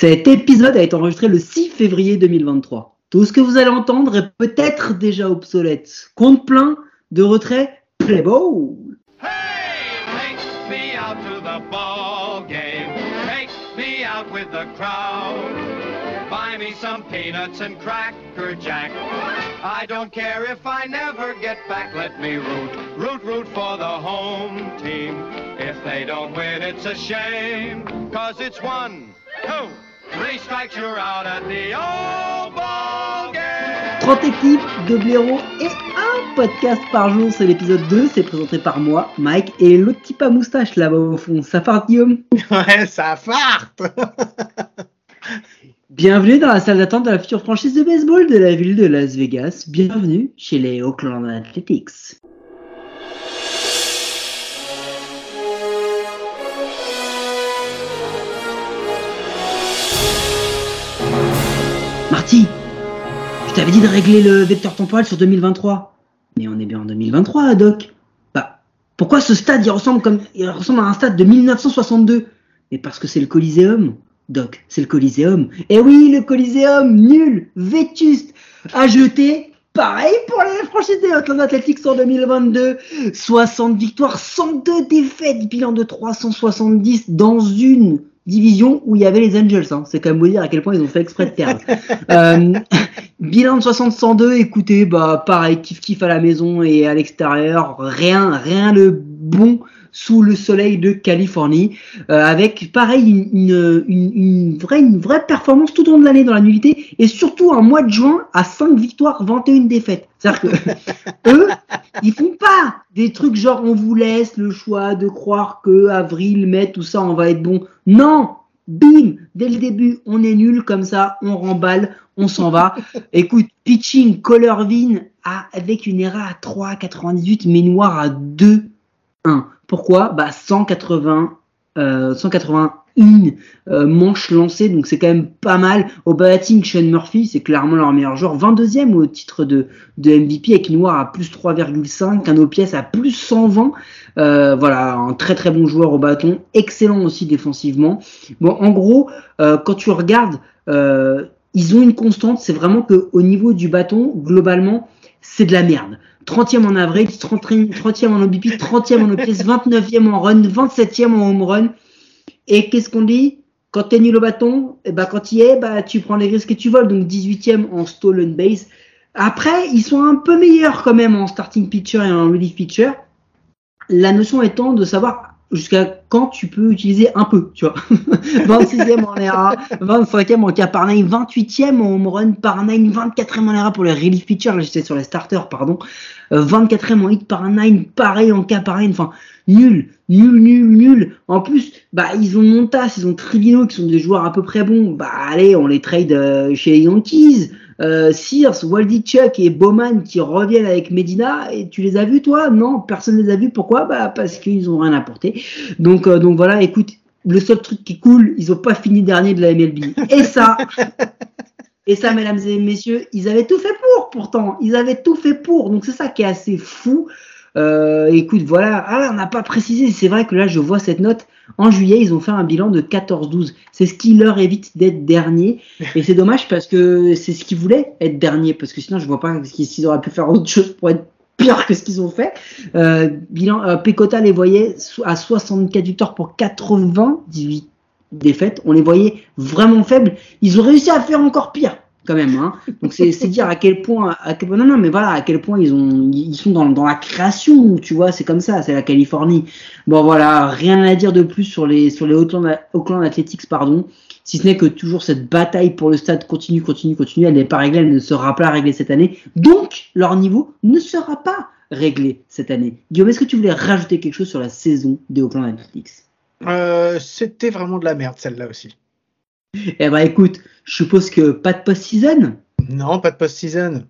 Cet épisode a été enregistré le 6 février 2023. Tout ce que vous allez entendre est peut-être déjà obsolète. Compte plein de retrait Play Ball. Hey, take me out to the ball game. Take me out with the crowd. Buy me some peanuts and cracker jack. I don't care if I never get back. Let me root, root, root for the home team. If they don't win, it's a shame. Cause it's one, two, three strikes, you're out at the old ball game. 30 équipes, 2 blaireaux et un podcast par jour. C'est l'épisode 2. C'est présenté par moi, Mike, et l'autre type à moustache là-bas au fond. Ça part, Guillaume? Ouais, ça farte Bienvenue dans la salle d'attente de la future franchise de baseball de la ville de Las Vegas. Bienvenue chez les Oakland Athletics. Marty, je t'avais dit de régler le vecteur temporel sur 2023. Mais on est bien en 2023, Doc. Bah, pourquoi ce stade il ressemble comme il ressemble à un stade de 1962 Mais parce que c'est le Coliseum. Doc, c'est le Coliseum. Eh oui, le Coliseum, nul, vétuste, à jeter. Pareil pour les franchises des Oakland Athletics en 2022. 60 victoires, 102 défaites, bilan de 370 dans une division où il y avait les Angels. Hein. C'est quand même vous dire à quel point ils ont fait exprès de perdre. Euh, bilan de 60-102, écoutez, bah pareil, kiff kiff à la maison et à l'extérieur, rien, rien de bon sous le soleil de Californie, euh, avec pareil une, une, une, une vraie, une vraie performance tout au long de l'année dans la nullité, et surtout un mois de juin à 5 victoires, 21 défaites. C'est-à-dire que eux, ils font pas des trucs genre on vous laisse le choix de croire que avril, mai, tout ça, on va être bon. Non, bim, dès le début, on est nul comme ça, on remballe, on s'en va. Écoute, pitching, Colorvin à, avec une ERA à 3,98, mais noir à 2. 1. Pourquoi? Bah 180, euh, 181 euh, manches lancées, donc c'est quand même pas mal. Au batting, Sean Murphy, c'est clairement leur meilleur joueur. 22e au titre de, MVP avec Noir à plus 3,5, un pièces à plus 120. Euh, voilà, un très très bon joueur au bâton, excellent aussi défensivement. Bon, en gros, euh, quand tu regardes, ils ont une constante, c'est vraiment que au niveau du bâton, globalement, c'est de la merde. 30e en avril, 30e en OBP, 30e en OPS, 29e en run, 27e en home run. Et qu'est-ce qu'on dit? Quand t'es nul au bâton, et bah quand il est, bah tu prends les risques et tu voles. Donc 18e en stolen base. Après, ils sont un peu meilleurs quand même en starting pitcher et en relief pitcher. La notion étant de savoir jusqu'à quand tu peux utiliser un peu, tu vois. 26e en ERA, 25e en K par 9, 28e en home run par 9, 24e en ERA pour les relief pitchers, là j'étais sur les starters, pardon. Euh, 24e en hit par 9, pareil en K par 9, enfin nul, nul, nul, nul. En plus, bah ils ont Montas, ils ont Trivino qui sont des joueurs à peu près bons. Bah allez, on les trade euh, chez les Yankees. Euh, Sears, Waldichuk et Bowman qui reviennent avec Medina et tu les as vus toi? Non, personne les a vus. Pourquoi? Bah parce qu'ils ont rien apporté. Donc euh, donc voilà, écoute, le seul truc qui cool, ils ont pas fini dernier de la MLB. Et ça, et ça, mesdames et messieurs, ils avaient tout fait pour. Pourtant, ils avaient tout fait pour. Donc c'est ça qui est assez fou. Euh, écoute, voilà, ah, on n'a pas précisé. C'est vrai que là, je vois cette note. En juillet, ils ont fait un bilan de 14-12. C'est ce qui leur évite d'être dernier. Et c'est dommage parce que c'est ce qu'ils voulaient être dernier. Parce que sinon, je vois pas s'ils auraient pu faire autre chose pour être pire que ce qu'ils ont fait. Euh, bilan, euh, les voyait à 64 victoires pour 98 défaites. On les voyait vraiment faibles. Ils ont réussi à faire encore pire quand même. Hein. Donc c'est dire à quel point, non non mais voilà à quel point ils ont, ils sont dans, la création, tu vois, c'est comme ça, c'est la Californie. Bon voilà, rien à dire de plus sur les sur les Oakland, Oakland Athletics pardon, si ce n'est que toujours cette bataille pour le stade continue, continue, continue. Elle n'est pas réglée, elle ne sera pas réglée cette année. Donc leur niveau ne sera pas réglé cette année. Guillaume, est-ce que tu voulais rajouter quelque chose sur la saison des Oakland Athletics? Euh, C'était vraiment de la merde celle-là aussi. Eh ben écoute, je suppose que pas de post-season? Non, pas de post-season.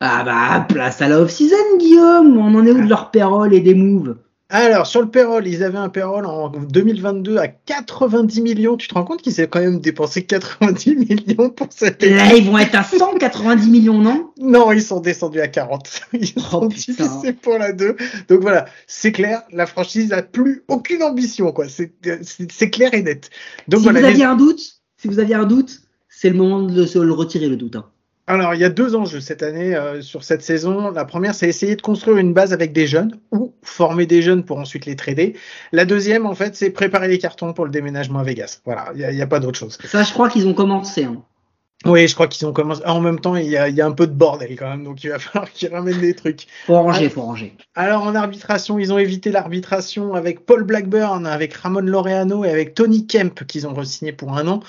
Ah bah, place à la off-season, Guillaume. On en est où de leur payroll et des moves? Alors, sur le payroll, ils avaient un payroll en 2022 à 90 millions. Tu te rends compte qu'ils avaient quand même dépensé 90 millions pour cette Là, ils vont être à 190 millions, non? Non, ils sont descendus à 40. Ils Oh, sont putain. divisés pour la 2. Donc voilà, c'est clair, la franchise n'a plus aucune ambition, quoi. C'est clair et net. Donc Si voilà, vous les- aviez un doute, si vous aviez un doute, c'est le moment de se le retirer le doute. hein. Alors, il y a deux enjeux cette année euh, sur cette saison. La première, c'est essayer de construire une base avec des jeunes ou former des jeunes pour ensuite les trader. La deuxième, en fait, c'est préparer les cartons pour le déménagement à Vegas. Voilà, il n'y a, pas d'autre chose. Ça, je crois qu'ils ont commencé. hein. Oui, je crois qu'ils ont commencé. En même temps, il y, a, il y a un peu de bordel quand même, donc il va falloir qu'ils ramènent des trucs. Faut ranger, faut ranger. Alors en arbitration, ils ont évité l'arbitration avec Paul Blackburn, avec Ramon Laureano et avec Tony Kemp qu'ils ont re-signé pour un an.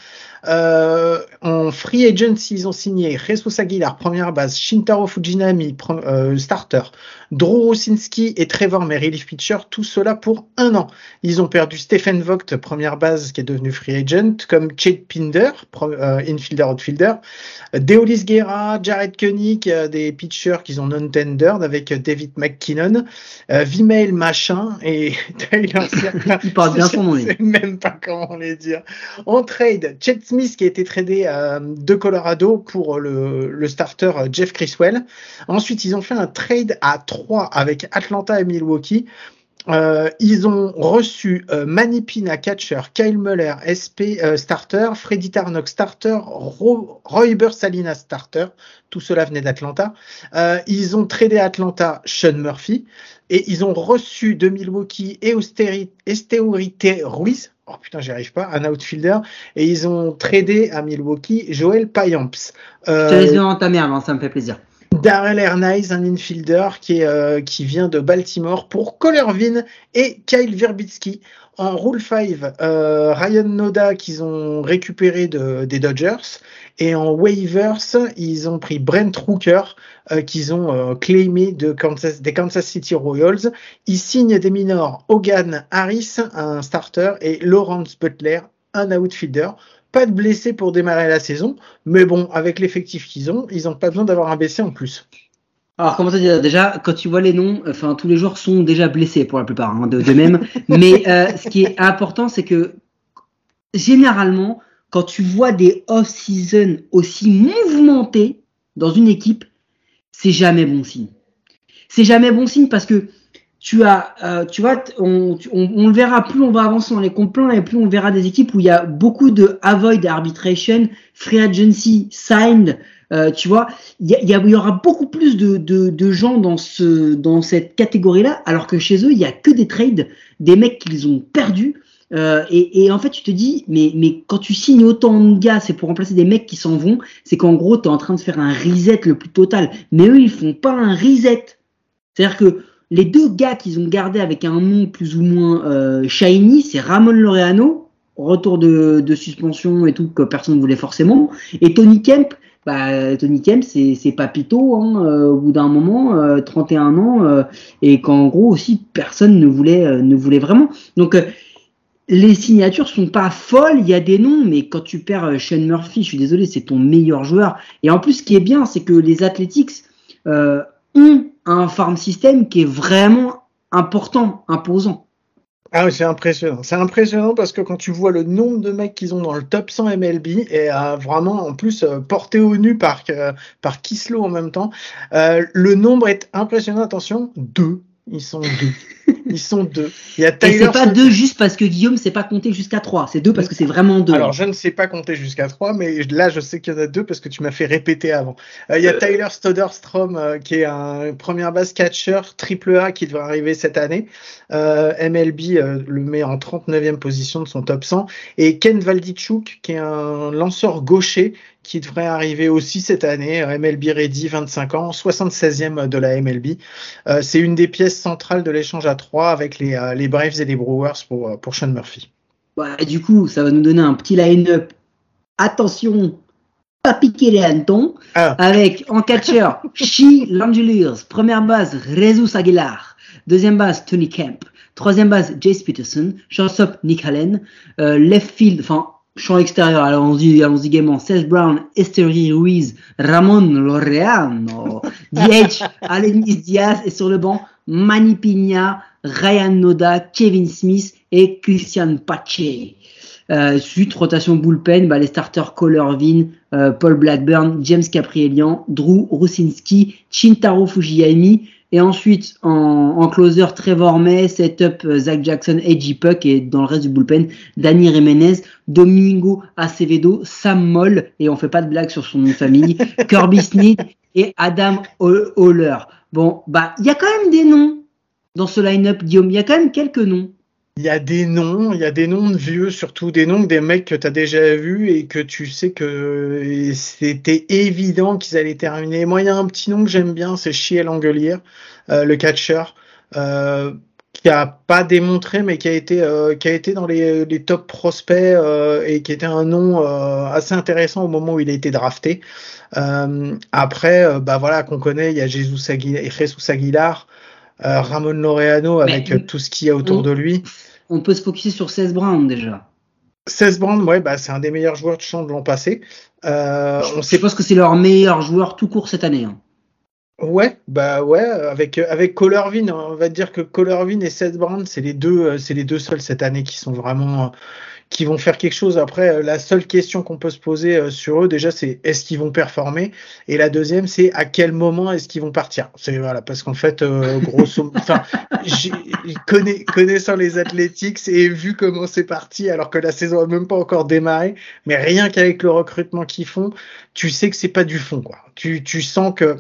Euh, en free agency, ils ont signé Jesus Aguilar, première base, Shintaro Fujinami, euh, starter, Drew Rosinski et Trevor May, relief pitcher, tout cela pour un an. Ils ont perdu Stephen Vogt, première base, qui est devenu free agent, comme Chad Pinder, euh, infielder, outfielder, Deolis Guerra, Jared Koenig, euh, des pitchers qu'ils ont non-tendered avec euh, David McKinnon, euh, Vimail Machin et Tyler Circa. Il porte bien son nom, Je lui. sais même pas comment les dire. En trade, Chet Smith qui a été tradé de Colorado pour le, le starter Jeff Criswell. Ensuite, ils ont fait un trade à 3 avec Atlanta et Milwaukee. Euh, ils ont reçu euh, Manny Pina catcher, Kyle Muller SP euh, starter, Freddy Tarnock starter, Ro Royber Salinas starter. Tout cela venait d'Atlanta. Euh, ils ont tradé à Atlanta Sean Murphy et ils ont reçu de Milwaukee Esteurite Ruiz. Oh putain, j'y arrive pas, un outfielder. Et ils ont tradé à Milwaukee Joel Payamps. Je Euh, te laisse dans ta merde, hein, ça me fait plaisir. Darrell Ernaiz, un infielder euh, qui vient de Baltimore pour Colorvin et Kyle Verbitsky. En Rule 5, euh, Ryan Noda qu'ils ont récupéré de, des Dodgers. Et en waivers, ils ont pris Brent Rooker euh, qu'ils ont claimé des Kansas City Royals. Ils signent des minors Hogan Harris, un starter, et Lawrence Butler, un outfielder. Pas de blessés pour démarrer la saison, mais bon, avec l'effectif qu'ils ont, ils n'ont pas besoin d'avoir un BC en plus. Alors, comment te dire Déjà, quand tu vois les noms, enfin, tous les joueurs sont déjà blessés pour la plupart, hein, de, de même. Mais euh, ce qui est important, c'est que généralement, quand tu vois des off-season aussi mouvementés dans une équipe, c'est jamais bon signe. C'est jamais bon signe parce que tu as, euh, tu vois, on, on, on le verra plus on va avancer dans les complans et plus on verra des équipes où il y a beaucoup de avoid arbitration, free agency signed, euh, tu vois, il y, y, y aura beaucoup plus de, de, de gens dans ce dans cette catégorie-là, alors que chez eux il y a que des trades, des mecs qu'ils ont perdus. Euh, et, et en fait, tu te dis, mais, mais quand tu signes autant de gars, c'est pour remplacer des mecs qui s'en vont, c'est qu'en gros, tu es en train de faire un reset le plus total. Mais eux, ils font pas un reset. C'est-à-dire que les deux gars qu'ils ont gardés avec un nom plus ou moins euh, shiny, c'est Ramon Laureano, retour de, suspension et tout, que personne ne voulait forcément, et Tony Kemp. Bah, Tony Kemp, c'est Papito, hein, euh, au bout d'un moment, euh, 31 ans, euh, et qu'en gros aussi, personne ne voulait, ne voulait vraiment. Donc, les signatures sont pas folles, il y a des noms, mais quand tu perds Shane Murphy, je suis désolé, c'est ton meilleur joueur. Et en plus, ce qui est bien, c'est que les Athletics euh, ont un farm system qui est vraiment important, imposant. Ah oui, c'est impressionnant. C'est impressionnant parce que quand tu vois le nombre de mecs qu'ils ont dans le top 100 MLB et euh, vraiment en plus euh, porté au nu par, euh, par Kislo en même temps, euh, le nombre est impressionnant. Attention, deux. Ils sont deux. Ils sont deux. Il y a Et Tyler c'est pas deux juste parce que Guillaume sait pas compter jusqu'à trois, c'est deux parce que c'est vraiment deux. Alors, je ne sais pas compter jusqu'à 3, mais là, je sais qu'il y en a deux parce que tu m'as fait répéter avant. Euh, il y a Tyler Stoderstrom, euh, qui est un première base catcher triple A qui devrait arriver cette année. Euh, MLB euh, le met en 39e position de son top 100. Et Ken Valdichuk, qui est un lanceur gaucher qui devrait arriver aussi cette année. euh, MLB Ready, 25 ans, 76e de la MLB. Euh, C'est une des pièces centrales de l'échange à 3 avec les, euh, les Braves et les Brewers pour, pour Sean Murphy. Ouais, du coup, ça va nous donner un petit line-up. Attention, pas piquer les hannetons. Ah. Avec en catcher, Shi Langeliers. Première base, Jesus Aguilar. Deuxième base, Tony Kemp. Troisième base, Jace Peterson. Shortstop, Nick Allen. Euh, left field, enfin, champ extérieur, allons-y, allons-y gaiement. Seth Brown, Esteri Ruiz, Ramon Laureano. DH, Alenis Diaz. Et sur le banc, Manny Pina, Ryan Noda, Kevin Smith et Christian Pache. Euh, suite rotation bullpen, bah, les starters Colorvin, euh, Paul Blackburn, James Caprielian, Drew Rusinski, Chintaro Fujiyami, Et ensuite, en, en closer, Trevor May, setup euh, Zach Jackson, Edgy Puck et dans le reste du bullpen, Danny Jiménez, Domingo Acevedo, Sam Moll, et on fait pas de blague sur son nom de famille, Kirby Sneed et Adam Holler. Bon, bah, il y a quand même des noms dans ce line-up, Guillaume. Il y a quand même quelques noms. Il y a des noms, il y a des noms de vieux, surtout des noms des mecs que tu as déjà vus et que tu sais que c'était évident qu'ils allaient terminer. Moi, il y a un petit nom que j'aime bien, c'est Chiel Angelier, euh, le catcher, euh, qui a pas démontré, mais qui a été, euh, qui a été dans les, top prospects et qui était un nom assez intéressant au moment où il a été drafté. après, bah voilà, qu'on connaît, il y a Jesus Aguilar, Jesus Aguilar Ramon Laureano avec mais, tout ce qu'il y a autour on, de lui on peut se focuser sur 16 Brown déjà. 16 Brown, ouais, bah, c'est un des meilleurs joueurs de champ de l'an passé. Euh, on sait pas ce que c'est leur meilleur joueur tout court cette année. Hein. Ouais, bah ouais, avec avec Colorvin, on va dire que Colorvin et Seth Brown, c'est les deux, c'est les deux seuls cette année qui sont vraiment qui vont faire quelque chose. Après, euh, la seule question qu'on peut se poser euh, sur eux, déjà, c'est est-ce qu'ils vont performer? Et la deuxième, c'est à quel moment est-ce qu'ils vont partir? C'est voilà, parce qu'en fait, euh, grosso, enfin, connais, connaissant les Athletics et vu comment c'est parti, alors que la saison a même pas encore démarré, mais rien qu'avec le recrutement qu'ils font, tu sais que c'est pas du fond, quoi. Tu, tu sens que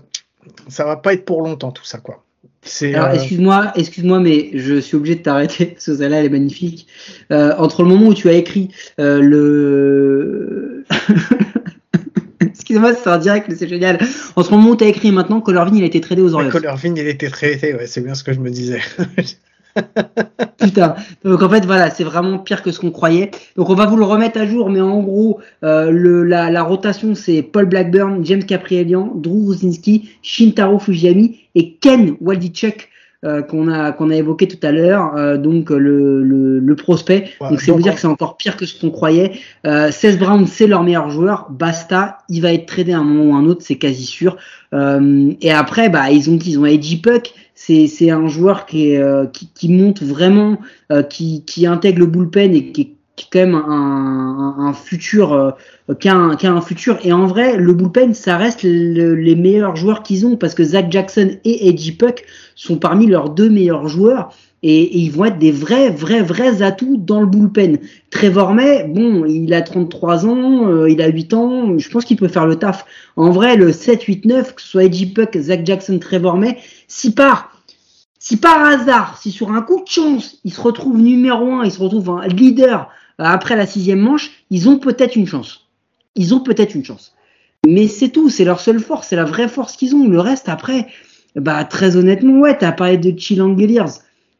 ça va pas être pour longtemps tout ça, quoi. Alors, euh... excuse-moi, excuse-moi, mais je suis obligé de t'arrêter parce que celle-là, elle est magnifique. Euh, entre le moment où tu as écrit euh, le. Excuse-moi, c'est en direct, mais c'est génial. Entre le moment où tu as écrit maintenant, Colorvin, il a été tradé aux Orioles. Colorvin, il a été tradé, ouais, c'est bien ce que je me disais. Putain. Donc en fait voilà, c'est vraiment pire que ce qu'on croyait. Donc on va vous le remettre à jour, mais en gros, euh, le, la, la, rotation c'est Paul Blackburn, James Caprielian, Drew Rosinski, Shintaro Fujiyami et Ken Waldichuk. Euh, qu'on a qu'on a évoqué tout à l'heure, euh, donc le, le, le prospect. Ouais, donc c'est vous dire que c'est encore pire que ce qu'on croyait. Euh, 16 Brown, c'est leur meilleur joueur. Basta, il va être tradé à un moment ou un autre, c'est quasi sûr. Euh, et après, bah ils ont ils ont Edgy Puck, c'est c'est un joueur qui est euh, qui, qui monte vraiment, euh, qui qui intègre le bullpen et qui est quand même un, futur euh, qui, a un, qui a un futur et en vrai le bullpen ça reste le, les meilleurs joueurs qu'ils ont parce que Zach Jackson et Edgy Puck sont parmi leurs deux meilleurs joueurs et, ils vont être des vrais vrais vrais atouts dans le bullpen. Trevor May, bon, il a 33 ans, euh, il a 8 ans, je pense qu'il peut faire le taf. En vrai, le 7 8 9 que ce soit Edgy Puck, Zach Jackson, Trevor May, si par si par hasard, si sur un coup de chance, il se retrouve numéro un, il se retrouve un leader après la sixième manche, ils ont peut-être une chance. Ils ont peut-être une chance. Mais c'est tout, c'est leur seule force, c'est la vraie force qu'ils ont. Le reste, après, bah très honnêtement, ouais, t'as parlé de Chillangeliers.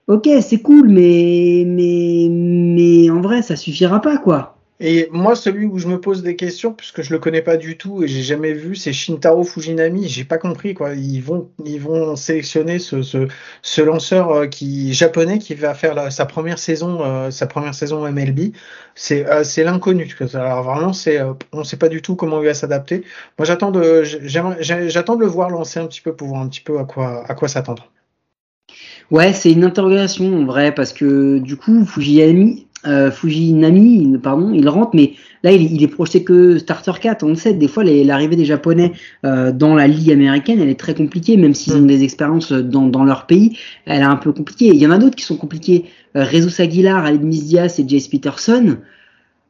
Ok, c'est cool, mais, mais, mais en vrai, ça suffira pas, quoi. Et moi, celui où je me pose des questions, puisque je le connais pas du tout et j'ai jamais vu, c'est Shintaro Fujinami. J'ai pas compris quoi. Ils vont, ils vont sélectionner ce, ce, ce lanceur euh, qui japonais qui va faire sa première saison, euh, sa première saison MLB. C'est, euh, c'est l'inconnu. Alors vraiment, c'est, on sait pas du tout comment il va s'adapter. Moi, j'attends de, j'attends de le voir lancer un petit peu pour voir un petit peu à quoi, à quoi s'attendre. Ouais, c'est une interrogation en vrai parce que du coup, Fujinami, euh, Fujinami, pardon, il rentre, mais là il, il, est projeté que starter 4. On le sait, des fois l'arrivée des Japonais euh, dans la ligue américaine, elle est très compliquée, même s'ils ont des expériences dans, dans, leur pays, elle est un peu compliquée. Il y en a d'autres qui sont compliqués. Euh, Rezus Aguilar, Aled Diaz et Jace Peterson,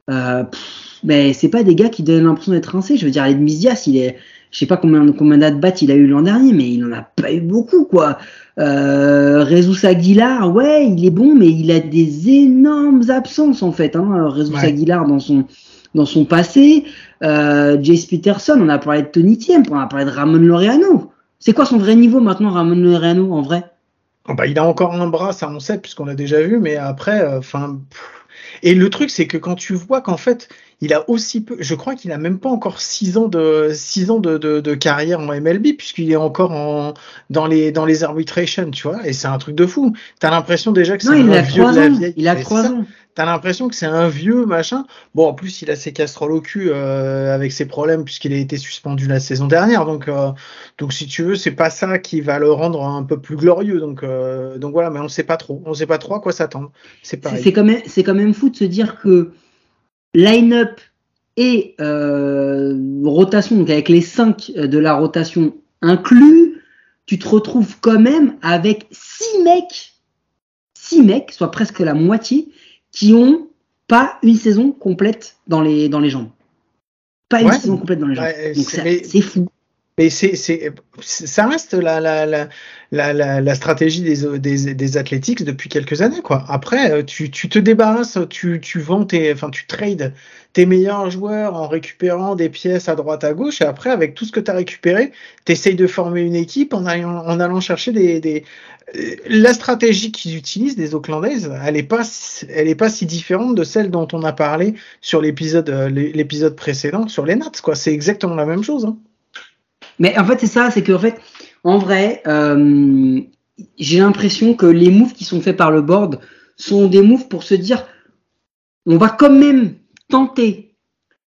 euh, pff, mais c'est pas des gars qui donnent l'impression d'être rincés. Je veux dire, Aled Diaz, il est, je sais pas combien, combien d'at-bats il a eu l'an dernier, mais il en a pas eu beaucoup, quoi. Euh, Rezus Aguilar, ouais, il est bon, mais il a des énormes absences en fait. Hein, Rezus ouais. Aguilar dans son dans son passé. Euh, Jace Peterson, on a parlé de Tony Tiem, on a parlé de Ramon Laureano. C'est quoi son vrai niveau maintenant, Ramon Laureano, en vrai? Oh bah, Il a encore un bras, ça on sait, puisqu'on l'a déjà vu, mais après, enfin. Euh, et le truc, c'est que quand tu vois qu'en fait, il a aussi peu, je crois qu'il a même pas encore six ans de six ans de, de, de, carrière en MLB puisqu'il est encore en dans les dans les arbitrations, tu vois. Et c'est un truc de fou. T'as l'impression déjà que c'est un a vieux de la vieille. Il a trois ans. T'as l'impression que c'est un vieux machin. Bon, en plus, il a ses casseroles au cul euh, avec ses problèmes puisqu'il a été suspendu la saison dernière. Donc, euh, donc si tu veux, c'est pas ça qui va le rendre un peu plus glorieux. Donc, euh, donc voilà. Mais on sait pas trop. On sait pas trop à quoi s'attendre. C'est. C'est quand même, c'est quand même fou de se dire que line-up et rotation, donc avec les 5 de la rotation inclus, tu te retrouves quand même avec six mecs, six mecs, soit presque la moitié, qui ont pas une saison complète dans les, dans les jambes. Pas une saison complète dans les jambes. Ouais, Donc c'est fou. Mais c'est, c'est, ça reste la, la, la, la, la, stratégie des, des, des Athletics depuis quelques années, quoi. Après, euh, tu, tu te débarrasses, tu, tu vends tes, enfin, tu trades tes meilleurs joueurs en récupérant des pièces à droite, à gauche, et après, avec tout ce que tu as récupéré, tu essayes de former une équipe en allant, en allant chercher des, des, euh, la stratégie qu'ils utilisent, des Oaklandaises, elle est pas, elle est pas si différente de celle dont on a parlé sur l'épisode, euh, l'épisode précédent, sur les Nats, quoi. C'est exactement la même chose, hein. Mais en fait, c'est ça, c'est qu'en fait, en vrai, euh, j'ai l'impression que les moves qui sont faits par le board sont des moves pour se dire, on va quand même tenter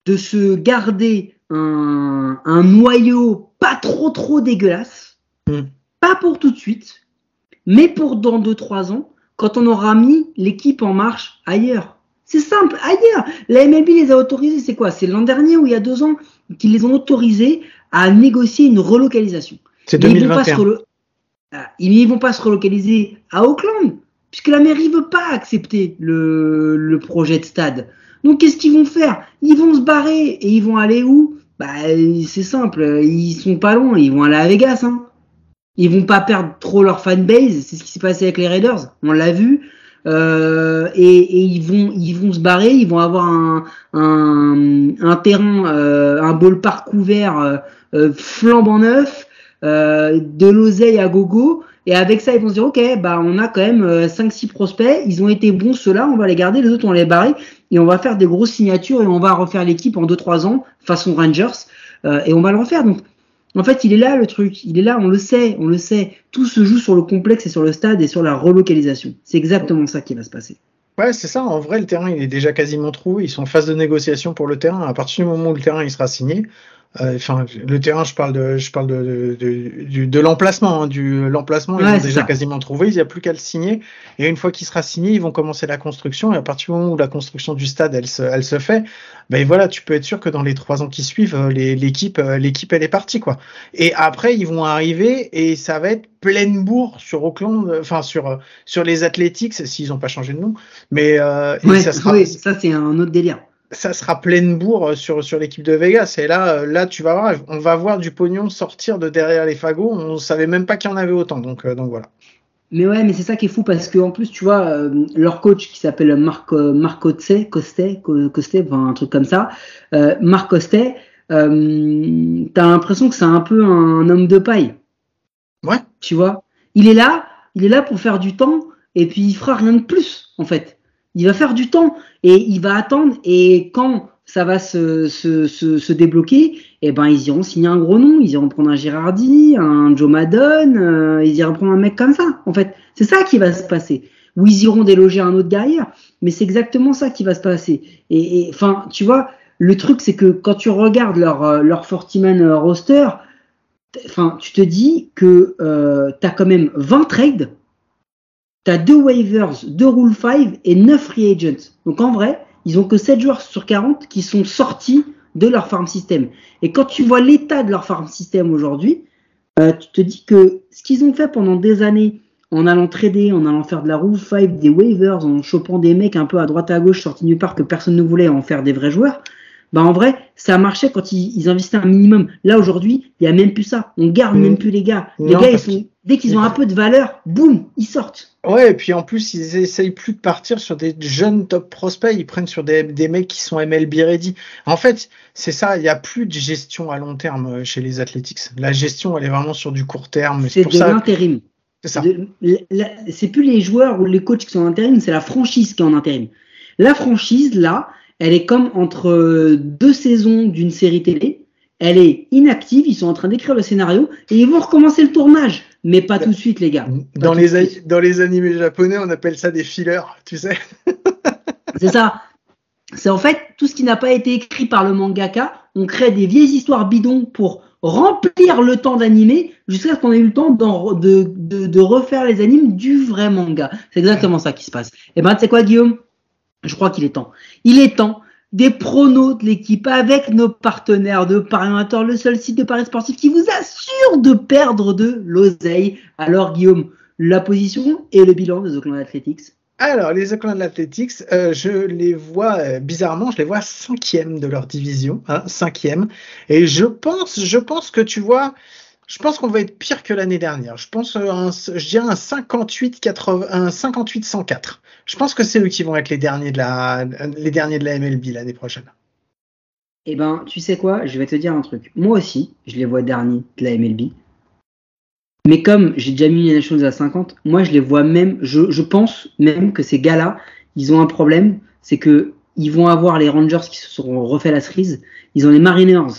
de se garder un, un noyau pas trop trop dégueulasse, Mm. pas pour tout de suite, mais pour dans 2-3 ans, quand on aura mis l'équipe en marche ailleurs. C'est simple, ailleurs. La MLB les a autorisés, c'est quoi? C'est l'an dernier ou il y a deux ans qu'ils les ont autorisés à négocier une relocalisation. C'est ils vont pas se 2021. relo- Ah, vont pas se relocaliser à Auckland, puisque la mairie veut pas accepter le, le projet de stade. Donc qu'est-ce qu'ils vont faire? Ils vont se barrer et ils vont aller où? Bah c'est simple, ils sont pas loin, ils vont aller à Vegas. Hein. Ils vont pas perdre trop leur fanbase, c'est ce qui s'est passé avec les Raiders, on l'a vu. Euh, et, ils vont ils vont se barrer, ils vont avoir un un, un terrain, euh, un ballpark couvert euh, flambant neuf, euh, de l'oseille à gogo. Et avec ça, ils vont se dire, OK, bah, on a quand même euh, 5-6 prospects. Ils ont été bons, ceux-là, on va les garder. Les autres, on les barrer. Et on va faire des grosses signatures et on va refaire l'équipe en 2-3 ans, façon Rangers. Et on va le refaire. Donc, en fait, il est là, le truc. Il est là, on le sait, on le sait. Tout se joue sur le complexe et sur le stade et sur la relocalisation. C'est exactement ça qui va se passer. Ouais, c'est ça. En vrai, le terrain, il est déjà quasiment trouvé. Ils sont en phase de négociation pour le terrain. À partir du moment où le terrain il sera signé, enfin, le terrain, je parle de, je parle de, de, de, de l'emplacement, hein, du l'emplacement, ils Ouais, ont c'est déjà ça. quasiment trouvé. Il n'y a plus qu'à le signer. Et une fois qu'il sera signé, ils vont commencer la construction. Et à partir du moment où la construction du stade, elle se, elle se fait, ben voilà, tu peux être sûr que dans les trois ans qui suivent, euh, les- l'équipe, euh, l'équipe, elle est partie, quoi. Et après, ils vont arriver et ça va être pleine bourre sur Auckland, euh, enfin sur euh, sur les Athletics, s'ils n'ont pas changé de nom. Mais euh, et ça sera, ouais, ça, c'est un autre délire. Ça sera pleine bourre euh, sur, sur l'équipe de Vegas. Et là, euh, là, tu vas voir, on va voir du pognon sortir de derrière les fagots. On savait même pas qu'il y en avait autant. Donc, euh, donc voilà. Mais ouais, mais c'est ça qui est fou parce que en plus, tu vois, euh, leur coach qui s'appelle Marc euh, Marc Costet, Costet, Co- Costet, enfin, un truc comme ça, euh, Marc Costet, t'as l'impression que c'est un peu un homme de paille. Ouais. Tu vois, il est là, il est là pour faire du temps et puis il fera rien de plus en fait. Il va faire du temps et il va attendre et quand ça va se, débloquer, eh ben ils iront signer un gros nom, ils iront prendre un Girardi, un Joe Madden, euh, ils iront prendre un mec comme ça. En fait, c'est ça qui va se passer. Ou ils iront déloger un autre derrière, mais c'est exactement ça qui va se passer. Et enfin, tu vois, le truc c'est que quand tu regardes leur euh, leur 40 man euh, roster, tu te dis que tu as quand même 20 trades, tu as 2 waivers, 2 rule 5 et 9 free agents. Donc en vrai, ils ont que 7 joueurs sur 40 qui sont sortis de leur farm system. Et quand tu vois l'état de leur farm system aujourd'hui, euh, tu te dis que ce qu'ils ont fait pendant des années en allant trader, en allant faire de la rule 5, des waivers, en chopant des mecs un peu à droite à gauche sortis nulle part que personne ne voulait en faire des vrais joueurs, bah en vrai, ça marchait quand ils, ils investissaient un minimum. Là aujourd'hui, il y a même plus ça. On garde Mm. même plus les gars. Les gars, ils sont, dès qu'ils ont un peu de valeur, boum, ils sortent. Ouais, et puis en plus, ils essayent plus de partir sur des jeunes top prospects. Ils prennent sur des, des mecs qui sont MLB ready. En fait, c'est ça. Il y a plus de gestion à long terme euh, chez les Athletics. La gestion, elle est vraiment sur du court terme. C'est de l'intérim. C'est ça. C'est plus les joueurs ou les coachs qui sont en intérim, c'est la franchise qui est en intérim. La franchise, là, elle est comme entre euh, deux saisons d'une série télé. Elle est inactive, ils sont en train d'écrire le scénario et ils vont recommencer le tournage. Mais pas tout de suite, les gars. Dans les, suite. dans les animés japonais, on appelle ça des fillers, tu sais. C'est ça. C'est en fait tout ce qui n'a pas été écrit par le mangaka. On crée des vieilles histoires bidons pour remplir le temps d'animer jusqu'à ce qu'on ait eu le temps de, de, de refaire les animes du vrai manga. C'est exactement ça qui se passe. Et ben, tu sais quoi, Guillaume? Je crois qu'il est temps. Il est temps des pronos de l'équipe avec nos partenaires de Paris Amateur, le seul site de Paris sportif qui vous assure de perdre de l'oseille. Alors Guillaume, la position et le bilan des Oakland Athletics alors, les Oakland Athletics, euh, je les vois, euh, bizarrement, je les vois cinquième de leur division, hein, cinquième. Et je pense, je pense que tu vois, je pense qu'on va être pire que l'année dernière. Je pense, euh, je dirais un 58, 80, un 58 104. Je pense que c'est eux qui vont être les derniers de la, les derniers de la MLB l'année prochaine. Eh ben, tu sais quoi, je vais te dire un truc. Moi aussi, je les vois derniers de la MLB. Mais comme j'ai déjà mis les Nationals à 50, moi je les vois même, je, je pense même que ces gars-là, ils ont un problème, c'est que ils vont avoir les Rangers qui se seront refait la cerise, ils ont les Mariners,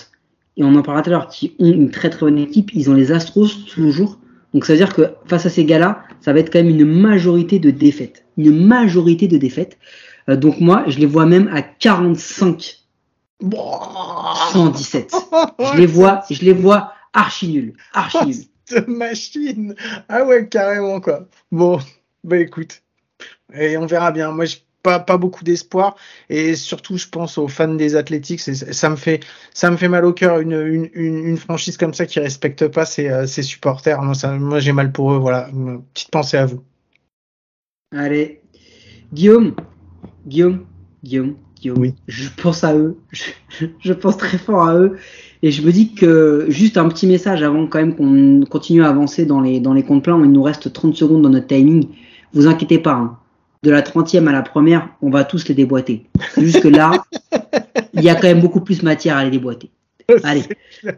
et on en parlera tout à l'heure, qui ont une très très bonne équipe, ils ont les Astros toujours. Donc ça veut dire que face à ces gars-là, ça va être quand même une majorité de défaites. Une majorité de défaites. Euh, donc moi, je les vois même à 45 117. Je les vois, je les vois archi nuls, archi nuls. Cette machine. Ah ouais, carrément quoi. Bon, bah écoute, et on verra bien. Moi, j'ai pas, pas beaucoup d'espoir et surtout, je pense aux fans des Athletics. Et ça me fait, ça me fait mal au cœur une, une, une, franchise comme ça qui respecte pas ses, euh, ses supporters. Moi, ça, moi, j'ai mal pour eux. Voilà, une petite pensée à vous. Allez, Guillaume, Guillaume, Guillaume, Guillaume. Oui. Je pense à eux. Je, je pense très fort à eux. Et je me dis que juste un petit message avant quand même qu'on continue à avancer dans les, dans les comptes plans. Il nous reste 30 secondes dans notre timing. Vous inquiétez pas. Hein. De la 30e à la première, on va tous les déboîter. C'est juste que là, il y a quand même beaucoup plus matière à les déboîter. Allez,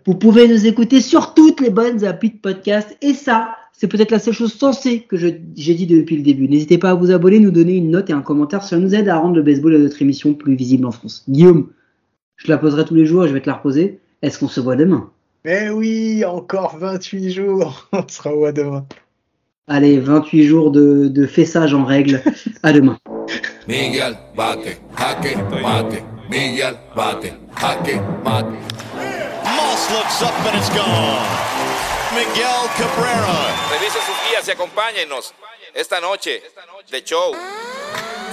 vous pouvez nous écouter sur toutes les bonnes applis de podcast. Et ça, c'est peut-être la seule chose sensée que j'ai dit depuis le début. N'hésitez pas à vous abonner, nous donner une note et un commentaire. Ça nous aide à rendre le baseball et notre émission plus visible en France. Guillaume, je la poserai tous les jours et je vais te la reposer. Est-ce qu'on se voit demain? Eh oui, encore 28 jours. On sera où à demain Allez, 28 jours de, de fessage en règle. à demain. Miguel, bate, jaque, mate. Miguel, bate, jaque, mate. Moss looks up and it's gone. Miguel Cabrera. Revise sus guías y acompáñenos esta noche de show.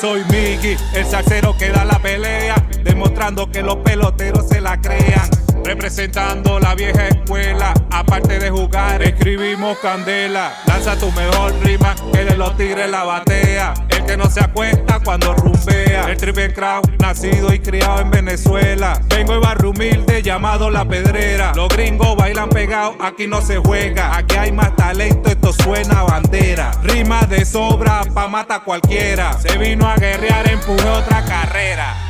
Soy Miggy, el salsero que da la pelea, demostrando que los peloteros se la crean. Representando la vieja escuela, aparte de jugar, escribimos candela. Lanza tu mejor rima, que de los tigres la batea. El que no se acuesta cuando rumbea. El triple crown, nacido y criado en Venezuela. Vengo de barrio humilde llamado La Pedrera. Los gringos bailan pegados, aquí no se juega. Aquí hay más talento, esto suena a bandera. Rima de sobra, pa' mata cualquiera. Se vino a guerrear, empujé otra carrera.